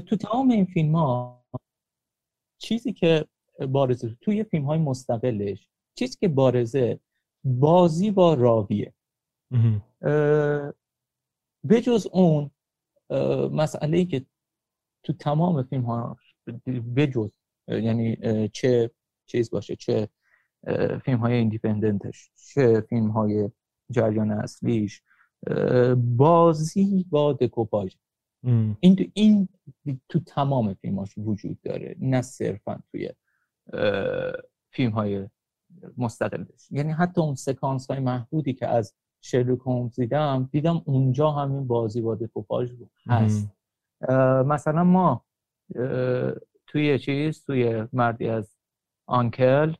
تو تمام این فیلم ها چیزی که بارزه توی فیلم های مستقلش چیزی که بارزه بازی با راویه. بجز اون مسئله ای که تو تمام فیلم ها بجز یعنی چه چیز باشه چه فیلم های ایندیپندنتش چه فیلم های جریان اصلیش بازی با دکوپاژ. این تو این تو تمام فیلماش وجود داره نه صرفا توی فیلم های مستقلش یعنی حتی اون سکانس های محدودی که از شرلوک هومز دیدم دیدم اونجا همین بازی با دکوپاژ هست. مثلا ما توی چیز توی مردی از آنکل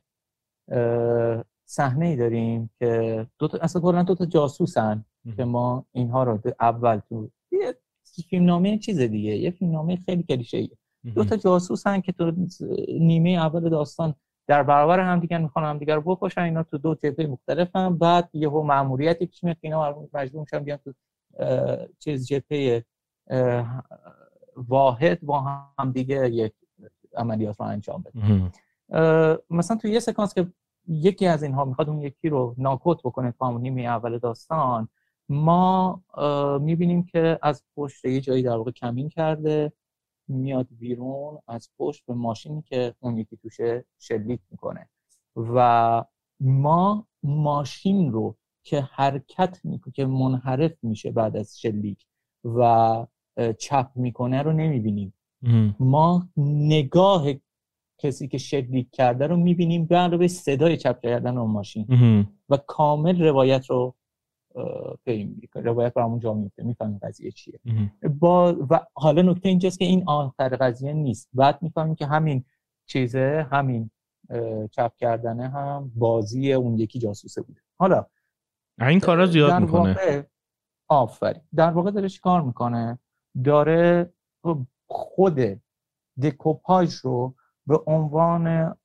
صحنه ای داریم که دو تا اصلا کلا دو تا جاسوسن که ما اینها رو اول تو یه فیلم نامه چیز دیگه یه فیلم نامه خیلی کلیشه ایه. دو تا جاسوسن که تو نیمه اول داستان در برابر هم دیگه می‌خوان هم دیگه رو بکشن اینا تو دو جبهه مختلفن. بعد یهو ماموریتی پیش میاد اینا مجبور میشن بیان تو چیز جبهه واحد با هم دیگه یک عملیات رو انجام بده مثلا تو یه سکانس که یکی از اینها می‌خواد اون یکی رو ناکوت بکنه تو نیمه اول داستان ما می‌بینیم که از پشت یه جایی در واقع کمین کرده میاد بیرون از پشت به ماشینی که اون یکی توشه شلیک می‌کنه. و ما ماشین رو که حرکت می‌کنه که منحرف میشه بعد از شلیک و چپ می‌کنه رو نمی‌بینیم. ما نگاه کسی که شلیک کرده رو می‌بینیم به علاوه صدای چپ کردن اون ماشین. و کامل روایت رو فهم روایت برامون جا میفته می‌فهمیم قضیه چیه. با و حالا نکته اینجاست که این آخر قضیه نیست. بعد می‌فهمیم که همین چیزه همین چپ کردنه هم بازی اون یکی جاسوسه بوده. حالا این کارا زیاد می‌کنه. آفرین. در واقع داره کار می‌کنه؟ داره خود دکوپاژ رو به عنوان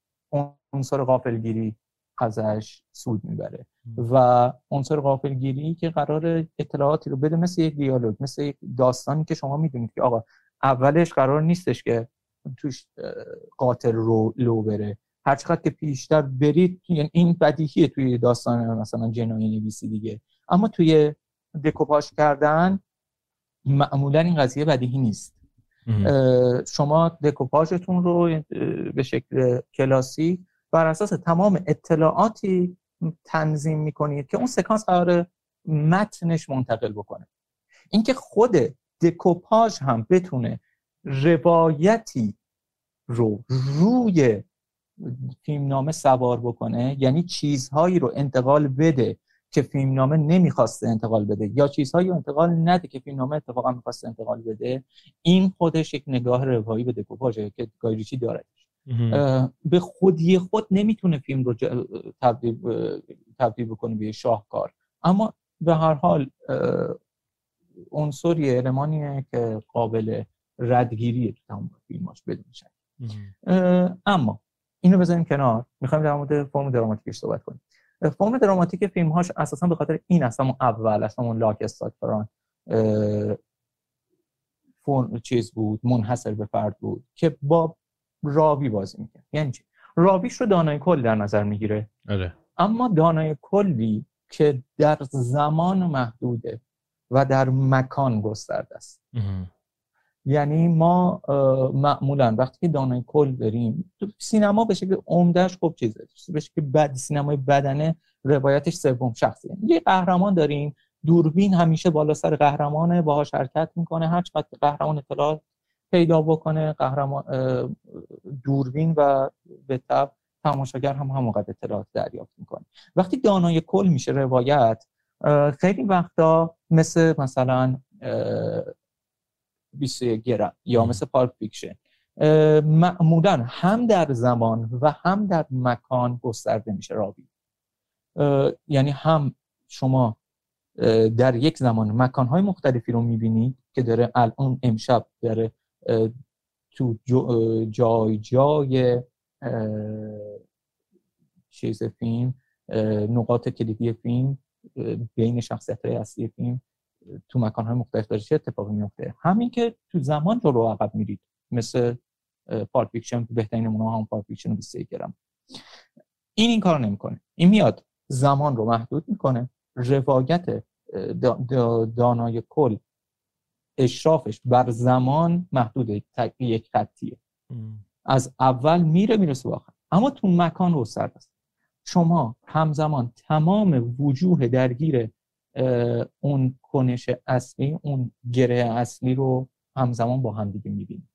عنصر غافلگیری ازش سود می‌بره. و عنصر غافلگیری که قرار اطلاعاتی رو بده مثل یک دیالوگ مثل یک داستانی که شما می‌دونید که آقا اولش قرار نیستش که توش قاتل رو لو بره. هر چقدر که پیشتر برید یعنی این بدیهیه توی داستان مثلا جنایی نویسی دیگه. اما توی دکوپاژ کردن معمولا این قضیه بدیهی نیست. شما دکوپاژتون رو به شکل کلاسی بر اساس تمام اطلاعاتی تنظیم می‌کنید که اون سکانس قرار متنش منتقل بکنه. اینکه خود دکوپاژ هم بتونه روایتی رو روی فیلمنامه سوار بکنه یعنی چیزهایی رو انتقال بده که فیلمنامه نمی‌خواسته انتقال بده یا چیزهایی رو انتقال نده که فیلمنامه اتفاقا می‌خواسته انتقال بده این خودش یک نگاه روایی به دکوپاژه که گایریچی داره به خودی خود نمی‌تونه فیلم رو تبدیل تبدیل بکنه به شاهکار. اما به هر حال عنصری المانیه که قابل ردگیری تو تمام فیلماش بدون شک. اما اینو بذاریم کنار. می‌خوایم در مورد فرم دراماتیکش صحبت کنیم. فرم دراماتیک فیلم هاش اساسا به خاطر این است اون اول اصلا اون لاک استاکفران فرم چیز بود منحصر به فرد بود که با راوی بازی می‌کنه یعنی چی؟ راویش رو دانای کل در نظر می‌گیره. آره. اما دانای کلی که در زمان محدوده و در مکان گسترده است. یعنی ما معمولا وقتی که دانای کل بریم تو سینما به شکل عمدهش خوب چیزه. به شکل بد سینمای بدنه روایتش سوم شخصیه یه قهرمان داریم دوربین همیشه بالا سر قهرمانه باهاش حرکت می‌کنه هر چقدر قهرمان اطلاع پیدا بکنه قهرمان دوربین و به تبع تماشاگر هم همونقدر اطلاعات دریافت می‌کنه. وقتی دانای کل میشه روایت خیلی وقتا مثل مثلا 21 گرم یا مثل Pulp Fiction معمولا هم در زمان و هم در مکان گسترده میشه راوی. یعنی هم شما در یک زمان مکانهای مختلفی رو می‌بینید که داره الان امشب داره تو جای جای چیز فیلم نقاط کلیدی فیلم بین شخصیت های اصلی فیلم تو مکانهای مختلف داره. چه اتفاقی میفته همین که تو زمان رو عقب میرید. مثل Pulp Fiction بهترین نمونه هم Pulp Fiction 23 گرم. این این کار نمی‌کنه. این میاد. زمان رو محدود می‌کنه. روایت دانای کل اشرافش بر زمان محدود یک خطیه. از اول میره می‌رسه آخر اما تو مکان رو سرد است. شما همزمان تمام وجوه درگیر اون کنش اصلی اون گره اصلی رو همزمان با هم دیگه می‌بینید.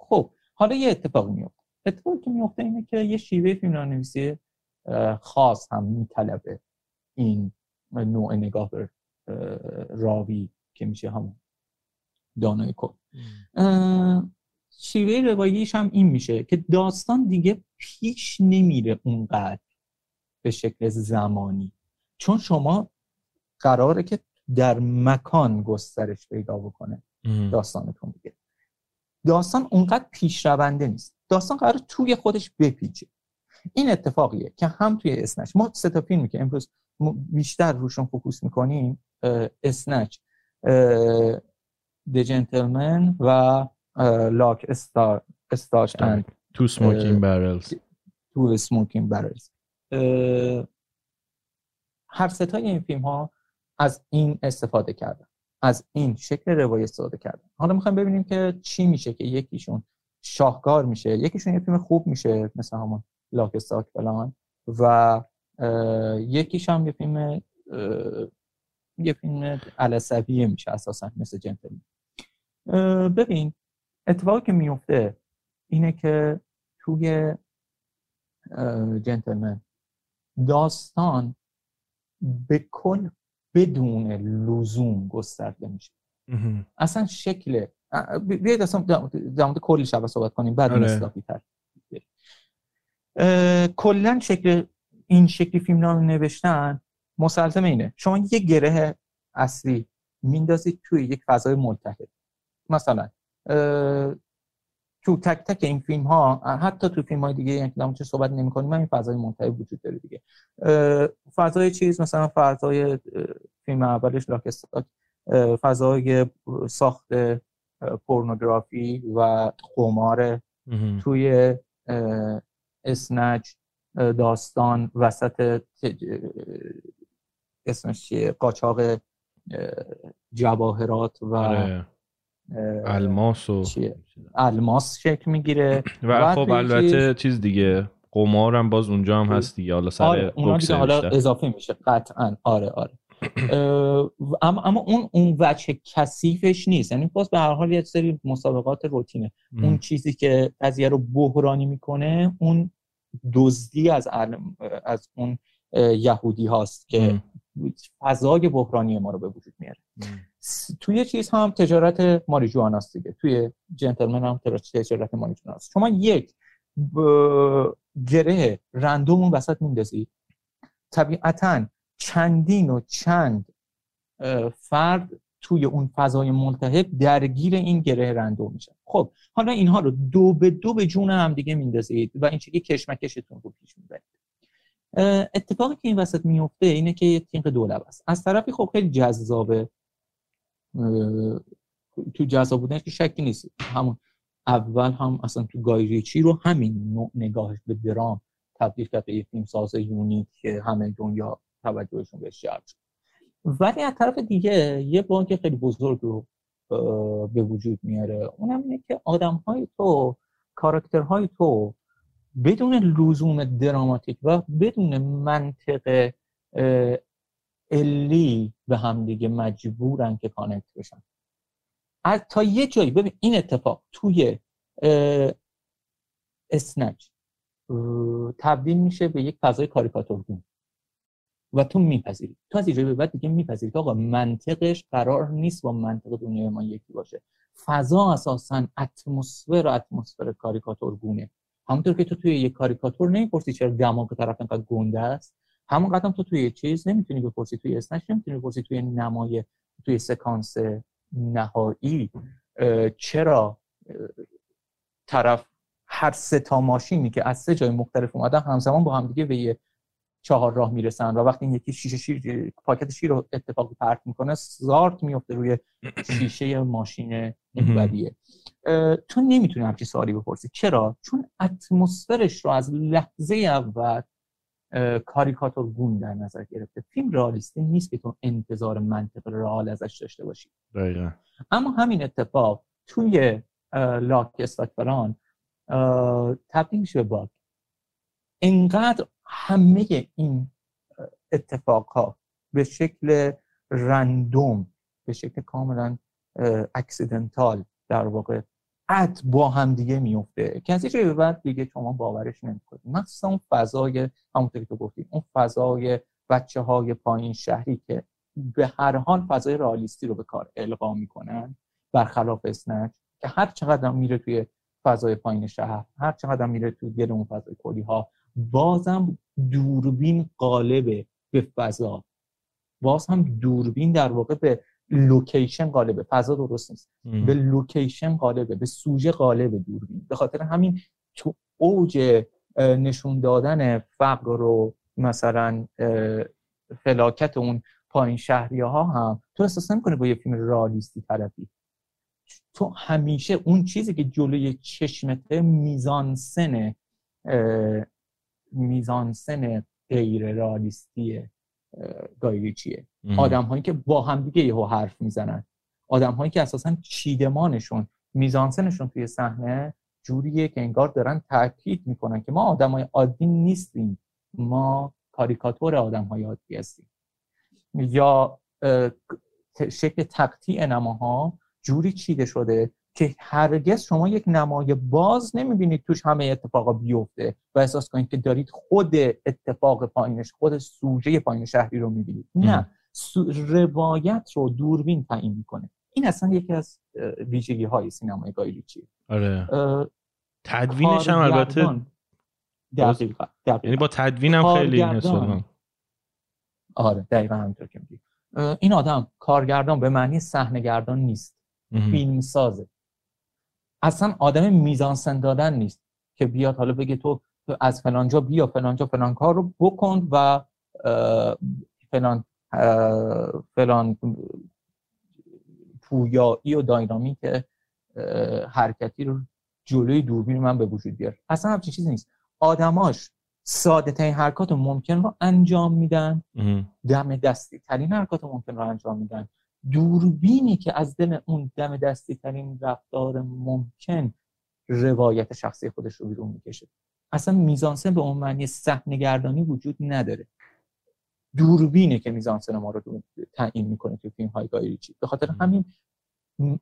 خب حالا یه اتفاق میفته اتفاقی که میفته اینه که یه شیوه فیلم نویسی خاص هم میطلبه این نوع نگاه به راوی که میشه همون دانای کن شیوه رواییش هم این میشه که داستان دیگه پیش نمیره اونقدر به شکل زمانی. چون شما قراره که در مکان گسترش پیدا بکنه داستانتون دیگه. داستان اونقدر پیش رونده نیست. داستان قرار توی خودش بپیچه. این اتفاقیه که هم توی Snatch. ما سه تا فیلمی که امروز بیشتر روشون focus می‌کنیم Snatch، The Gentlemen و Lock, Stock and Two Smoking Barrels, Two Smoking Barrels هر سه تای این فیلم ها از این استفاده کردن از این شکل روایت استفاده کردن. حالا می‌خوایم ببینیم که چی میشه که یکیشون شاهکار میشه یکیشون یه فیلم خوب میشه مثل همون لاک استاک فلان و یکیش هم یه فیلم یه فیلم علصبیه میشه اساسا مثل جنتلمن ببین اتفاقی که میفته اینه که توی جنتلمن داستان به کل بدون لزوم گسترده میشه. اصلا شکل بیاید اصلا در مورد کلی شبه صحبت کنیم بعد آره. اصلاحی تر. کلا شکل این شکلی فیلم نام نوشتن مسلزم اینه. شما یه گره اصلی میندازید توی یک فضای ملتهب. مثلا تو تک تک این فیلم ها حتی تو فیلم های دیگه یعنی که صحبت نمی کنیم این فضای منتهی وجود داره دیگه. فضای چیز مثلا فضای فیلم اولش لاکستاک فضای ساخت پورنوگرافی و قمار توی اسنج داستان وسط اسمش چیه؟ قاچاق جواهرات و آره. الماس و الماس شکل می‌گیره. و خب البته چیز دیگه قمار هم باز اونجا هم هست دیگه. حالا سر آره اونا دیگه حالا اضافه میشه. قطعا. آره آره. اما اما اون اون وجه کثیفش نیست. یعنی باز به هر حال یه سری مسابقات روتینه. اون چیزی که قضیه رو بحرانی می‌کنه اون دزدی از از اون یهودی هاست که فضای بحرانی ما رو به وجود میاره. توی چیز هم تجارت ماریجواناست دیگه. توی جنتلمن هم تجارت ماریجواناست شما یک گره رندوم اون وسط میندازید طبیعتا چندین و چند فرد توی اون فضای ملتهب درگیر این گره رندوم میشن. خب حالا اینها رو دو به دو به جون هم دیگه میندازید و این چیزی کشمکشتون رو پیش می‌برید. اتفاقی که این وسط میفته اینه که یه تینق دولب است. از طرفی خب خیلی جذابه. تو جذاب بودنش که شکی نیست. همون اول هم اصلا تو گایریچی رو همین نوع نگاهش به درام تبدیل کرد به یه فیلم ساز unique که همه دنیا توجهشون بهش جلب شد. ولی از طرف دیگه یه bug خیلی بزرگ رو به وجود میاره. اونم اینه که آدم های تو کاراکترهای تو بدون لزوم دراماتیک و بدون منطق علی به هم دیگه مجبورن که connect بشن. از تا یه جایی ببین این اتفاق توی اسنچ تبدیل میشه به یک فضای کاریکاتورگون و تو میپذیری. تو از به بعد دیگه میپذیری که آقا منطقش قرار نیست با منطق دنیای ما یکی باشه. فضا اساسا اتمسفر اتمسفر کاریکاتورگونه. همونطور که تو توی یک کاریکاتور نمی‌پرسی چرا دماغ طرف انقدر گنده است. همون قدم تو توی چیز نمی‌تونی بپرسی. توی اسنش نمی‌تونی بپرسی. توی نمای توی سکانس نهایی چرا طرف هر سه تا ماشینی که از سه جای مختلف اومدن همزمان با همدیگه به یه چهار راه می‌رسن و وقتی یکی شیشه شیر پاکت شیر رو اتفاقی پرت می‌کنه زارت میفته روی شیشه ماشین بدیه تو نمی‌تونی همچی سوالی بپرسی. چرا؟ چون اتمسفرش رو از لحظه اول کاریکاتور گون در نظر گرفته. فیلم رئالیستی نیست که تو انتظار منطق رئال ازش داشته باشی. دقیقا. اما همین اتفاق توی لاک استاکفران تبدیل میشه به باگ. انقدر همه این اتفاقها به شکل رندوم به شکل کاملا اکسیدنتال در واقع ات با هم دیگه میفته که از به بعد دیگه شما باورش نمی‌کنید. مثلا اون فضای همونطور که تو گفتی اون فضای بچه های پایین شهری که به هر حال فضای رئالیستی رو به کار القا می‌کنن برخلاف Snatch که هر چقدر میره توی فضای پایین شهر هر چقدر میره توی گل اون فضای کلی ها بازم دوربین غالبه به فضا. باز هم دوربین در واقع به لوکیشن غالبه فضا درست نیست. به لوکیشن غالبه به سوژه غالبه دوربین. به خاطر همین تو اوج نشون دادن فقر رو مثلا فلاکت اون پایین شهری ها هم تو احساس نمی‌کنه با یه فیلم رالیستی طرفی؟ تو همیشه اون چیزی که جلوی چشمته میزانسن میزانسن غیر رالیستی گایریچیه آدم هایی که با هم دیگه یهو حرف می‌زنن. آدم هایی که اساسا چیدمانشون میزانسنشون توی صحنه جوریه که انگار دارن تاکید می‌کنن که ما آدم های عادی نیستیم. ما کاریکاتور آدم های عادی هستیم. یا شکل تقطیع نماها جوری چیده شده که هرگز شما یک نمای باز نمی‌بینید توش همه اتفاقا بیفته و احساس کنید که دارید خود اتفاق پایینش خود سوژه پایین شهری رو می‌بینید. نه روایت رو دوربین تعیین می‌کنه. این اصلا یکی از ویژگی های سینمای گایلیچی آره. تدوینش هم البته دقیقا, یعنی با تدوینم خیلی آره دقیقا همینطور که میگی. این آدم کارگردان به معنی صحنه‌گردان نیست. فیلم سازه اصلا آدم میزانسن دادن نیست که بیاد حالا بگه تو از فلانجا بیا فلانجا فلان کار رو بکن و فلان فلان پویایی و داینامیک حرکتی رو جلوی دوربین من به وجود بیار. اصلا همچین چیزی نیست. آدماش ساده ترین حرکات ممکن رو انجام میدن. دم دستی ترین حرکات ممکن رو انجام میدن. دوربینی که از دل اون دم دستی ترین رفتار ممکن روایت شخصی خودش رو بیرون می‌کشه. اصلا میزانسن به اون معنی صحنه وجود نداره. دوربینه که میزانسن ما رو تعیین می‌کنه تو فیلم های گایریچی به خاطر همین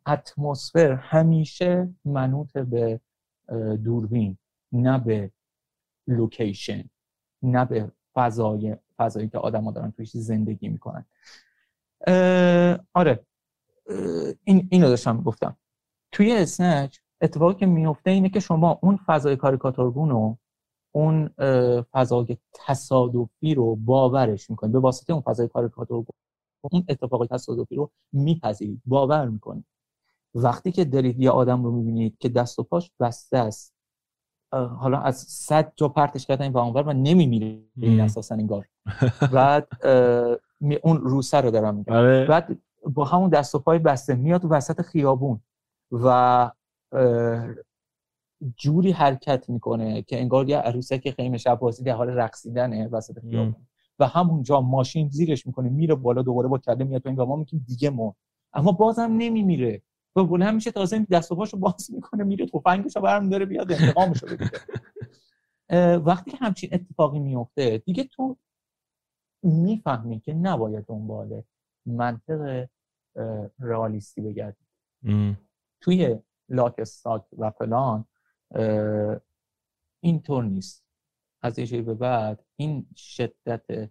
اتمسفر همیشه منوط به دوربین نه به لوکیشن نه به فضای فضایی که آدم ها دارن تویش زندگی می‌کنن. آره. این اینو داشتم گفتم. توی اسنچ اتفاقی که میفته اینه که شما اون فضای کاریکاتورگون رو اون فضای تصادفی رو باورش می‌کنید. به واسطه اون فضای کاریکاتورگون اون اتفاق تصادفی رو میپذیرید. باور می‌کنید. وقتی که دارید یه آدم رو می‌بینید که دست و پاش بسته است حالا از صد جا پرتش کردن و اونور و نمیمیره این اساسا انگار. بعد اون روسه رو دارم میگم. آره. بعد با همون دست و پای بسته میاد وسط خیابون و جوری حرکت می‌کنه که انگار یه عروسک خیمه شب بازی در حال رقصیدنه وسط خیابون. و همونجا ماشین زیرش می‌کنه میره بالا دوباره با کله میاد تو این ما میگیم دیگه ما اما بازم نمیمیره. و بلند میشه تازه دست و پاشو باز می‌کنه میره تفنگشو برم داره بیاد انتقامشو بگیره وقتی که همچین اتفاقی میفته دیگه تو می‌فهمی که نباید دنبال منطق رئالیستی بگردی. توی لاک استاک و فلان اینطور نیست. از یه به بعد این شدت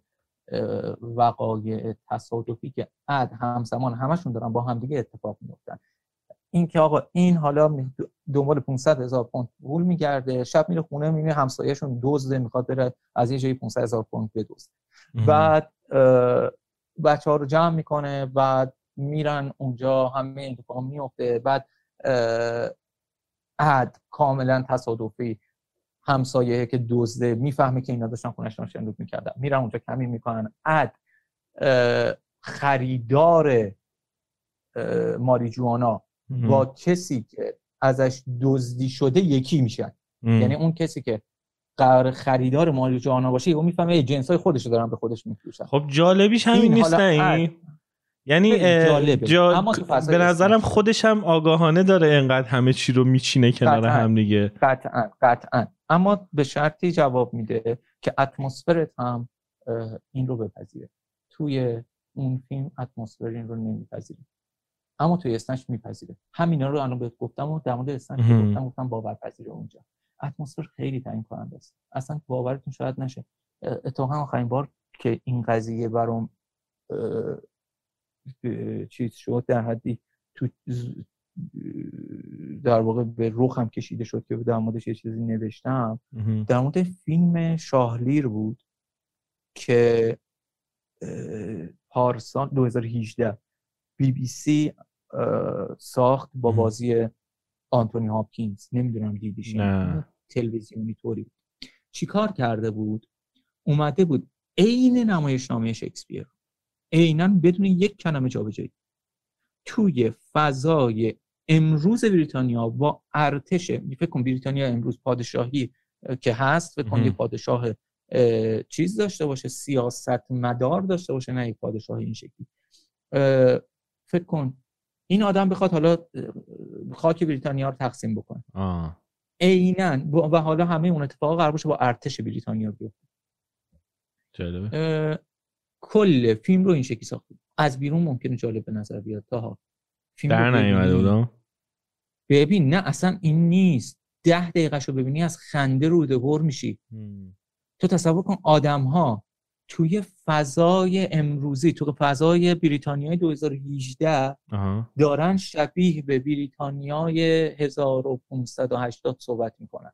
وقایع تصادفی که اد همزمان همشون دارن با همدیگه اتفاق میفتن این که آقا این حالا دنبال 500 هزار پوند پول میگرده شب میره خونه می‌بینه همسایهشون دزده می‌خواد بره از یه جایی 500 هزار پوند بدزد بعد بچه ها رو جمع می‌کنه بعد میرن اونجا همه اتفاق میفته بعد عد کاملا تصادفی همسایه که دزده می‌فهمه که اینا داشتن خونش شنود می‌کردن. میرن اونجا کمی می‌کنن. اد خریدار ماریجوانا با کسی که ازش دزدی شده یکی میشن. یعنی اون کسی که قرار خریدار ماریجوانا باشه اون می‌فهمه جنس های خودش دارن به خودش میفروشن. خب جالبیش همین نیست نه یعنی جا... به نظرم خودش هم آگاهانه داره انقدر همه چی رو میچینه کنار هم دیگه. قطعا قطعا. اما به شرطی جواب میده که اتمسفرت هم این رو بپذیره. توی اون فیلم اتمسفر این رو نمیپذیره. اما توی اسنش میپذیره. همینا رو الان بهت گفتم و در مورد اسنش گفتم گفتم باورپذیره اونجا. اتمسفر خیلی تعیین کننده است. اصلا باورتون شاید نشه. اتفاقا آخرین بار که این قضیه برام چیز شد در حدی تو در واقع به هم کشیده شد که در موردش یه چیزی نوشتم. در مورد فیلم شاهلیر بود که پارسال 2018 بی بی سی ساخت با بازی آنتونی هاپکینز نمی‌دونم دیدیش تلویزیونی طوری چیکار کرده بود؟ اومده بود عین نمایشنامه شکسپیر. عینا بدون یک کلمه جابجایی. توی فضای امروز بریتانیا با ارتش فکر کن بریتانیا امروز پادشاهی که هست فکر کن یه پادشاه چیز داشته باشه سیاست مدار داشته باشه نه یک پادشاه این شکلی. فکر کن این آدم بخواد حالا خاک بریتانیا رو تقسیم بکنه. عینا و حالا همه اون اتفاق قرار با ارتش بریتانیا بیفته. کل فیلم رو این شکلی ساخته از بیرون ممکنه جالب به نظر بیاد تا فیلم در نیومده بودم؟ ببین نه اصلا این نیست. ده دقیقه رو ببینی از خنده روده بر میشی. تو تصور کن آدم ها توی فضای امروزی تو فضای بریتانیای 2018 دارن شبیه به بریتانیای 1580 صحبت می‌کنن.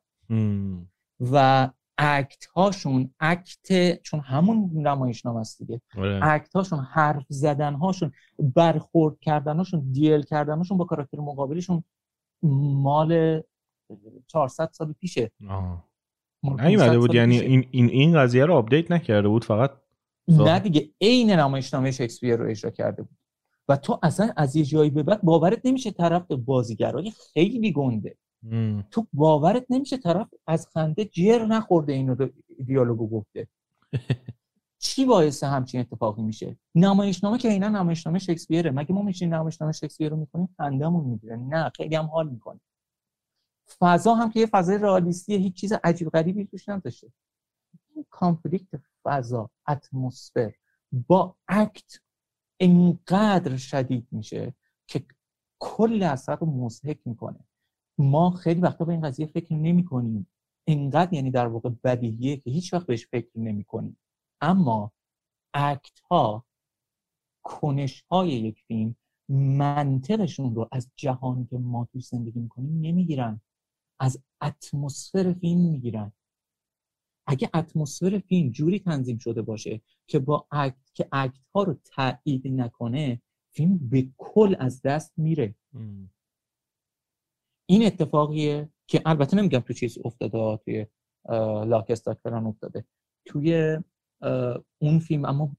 و اکت هاشون اکت چون همون نمایشنامه است دیگه. آره. اکت هاشون حرف زدن هاشون برخورد کردن هاشون دیل کردن هاشون با کاراکتر مقابلشون مال 400 سال پیشه. نیومده بود یعنی این این این قضیه رو آپدیت نکرده بود فقط نه دیگه عین نمایشنامه شکسپیر رو اجرا کرده بود. و تو اصلا از یه جایی به بعد باورت نمیشه طرف بازیگرای خیلی گنده. تو باورت نمیشه طرف از خنده جر نخورده اینو دیالوگو گفته. چی باعث همچین اتفاقی میشه؟ نمایشنامه که اینا نمایشنامه شکسپیره. مگه ما میشین نمایشنامه شکسپیر رو می‌کنیم خندهمون می‌گیره. نه خیلی هم حال می‌کنه. فضا هم که یه فضای رئالیستی هیچ چیز عجیب غریبی توش نداشته. این کانفلیکت فضا اتمسفر با اکت انقدر شدید میشه که کل اثر رو مزهک می‌کنه. ما خیلی وقتا به این قضیه فکر نمی کنیم انقدر یعنی در واقع بدیهیه که هیچ وقت بهش فکر نمی کنیم اما اکت ها کنش های یک فیلم منطقشون رو از جهانی که ما توی زندگی می‌کنیم نمی‌گیرن. از اتمسفر فیلم می‌گیرن. اگه اتمسفر فیلم جوری تنظیم شده باشه که با اکت که اکت ها رو تایید نکنه فیلم به کل از دست میره. این اتفاقیه که البته نمیگم تو چیز افتاده توی لاک استاکران افتاده. توی اون فیلم اما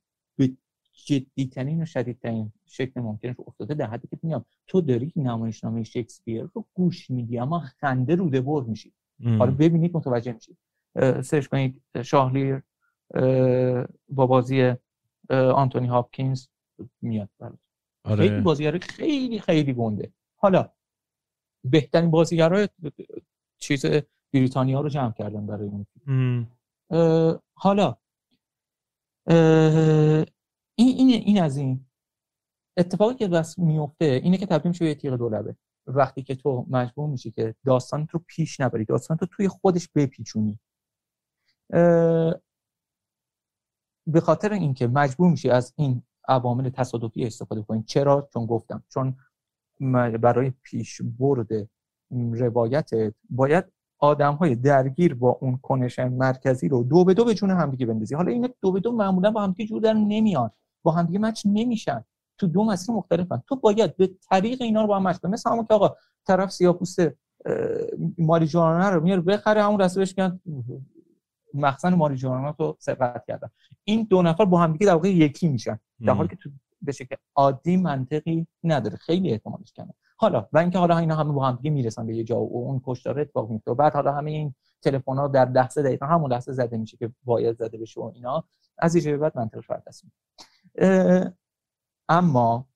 جدیترین و شدیدترین شکل ممکنش افتاده در حدی که میگم تو داری نمایشنامه شکسپیر رو گوش میدی اما خنده روده بر میشی. حالا ببینید متوجه میشید. سرچ کنید شاهلیر با بازی آنتونی هاپکینز میاد آره. خیلی بازیگر خیلی خیلی گنده. حالا بهترین بازیگرای چیز بریتانیا رو جمع کردن برای اون حالا این, این, این از این. اتفاقی که بس میفته اینه که تبدیل میشه به تیغ دولبه وقتی که تو مجبور میشی که داستان رو پیش نبری داستان رو توی خودش بپیچونی. به خاطر اینکه مجبور میشی از این عوامل تصادفی استفاده کنی. چرا؟ چون گفتم چون برای پیش برد روایت باید آدم های درگیر با اون کنش مرکزی رو دو به دو به جون همدیگه بندازی. حالا این دو به دو معمولا با همدیگه جور در نمیان. با همدیگه مچ نمیشن. تو دو مسیر مختلفن. تو باید به طریق اینا رو با هم مچ کنی. مثل همون که آقا طرف سیاپوسته ماریجوانا رو میاره بخره همون رسته بهش میگن مخزن ماریجوانا رو سرقت کردن. این دو نفر با هم در واقع یکی میشن. در حالی که تو به شکل عادی منطقی نداره. خیلی احتمالش کمه. حالا و اینکه حالا اینا همه با هم دیگه می‌رسن به یه جا و اون کشتار اتفاق میفته و بعد حالا همه این تلفن ها در لحظه دقیقا همون لحظه زده میشه که باید زده بشه و اینا. از اینجا بعد منطق فرد اما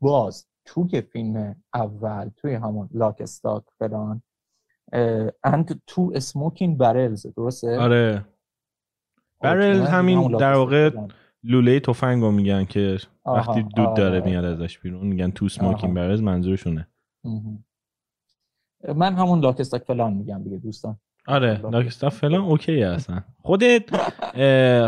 باز توی فیلم اول توی همون لاک استاک فلان اند تو اسموکین برلز درسته؟ آره. barrel همین در واقع لوله تفنگ رو میگن که وقتی دود داره میاد ازش بیرون میگن Two Smoking Barrels منظورشونه. من همون Lock Stock فلان میگم دیگه دوستان. آره Lock Stock فلان اوکی هستن خودت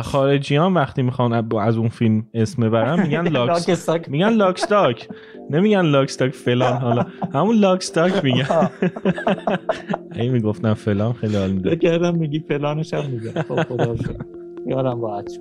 خارجیان وقتی می‌خوان از اون فیلم اسم برن میگن Lock Stock میگن Lock Stock نمیگن Lock Stock فلان حالا. همون Lock Stock میگن. این می‌گفتن فلان خیلی حال میده. کردم میگی فلانش هم میگن. خب خدا یارم باید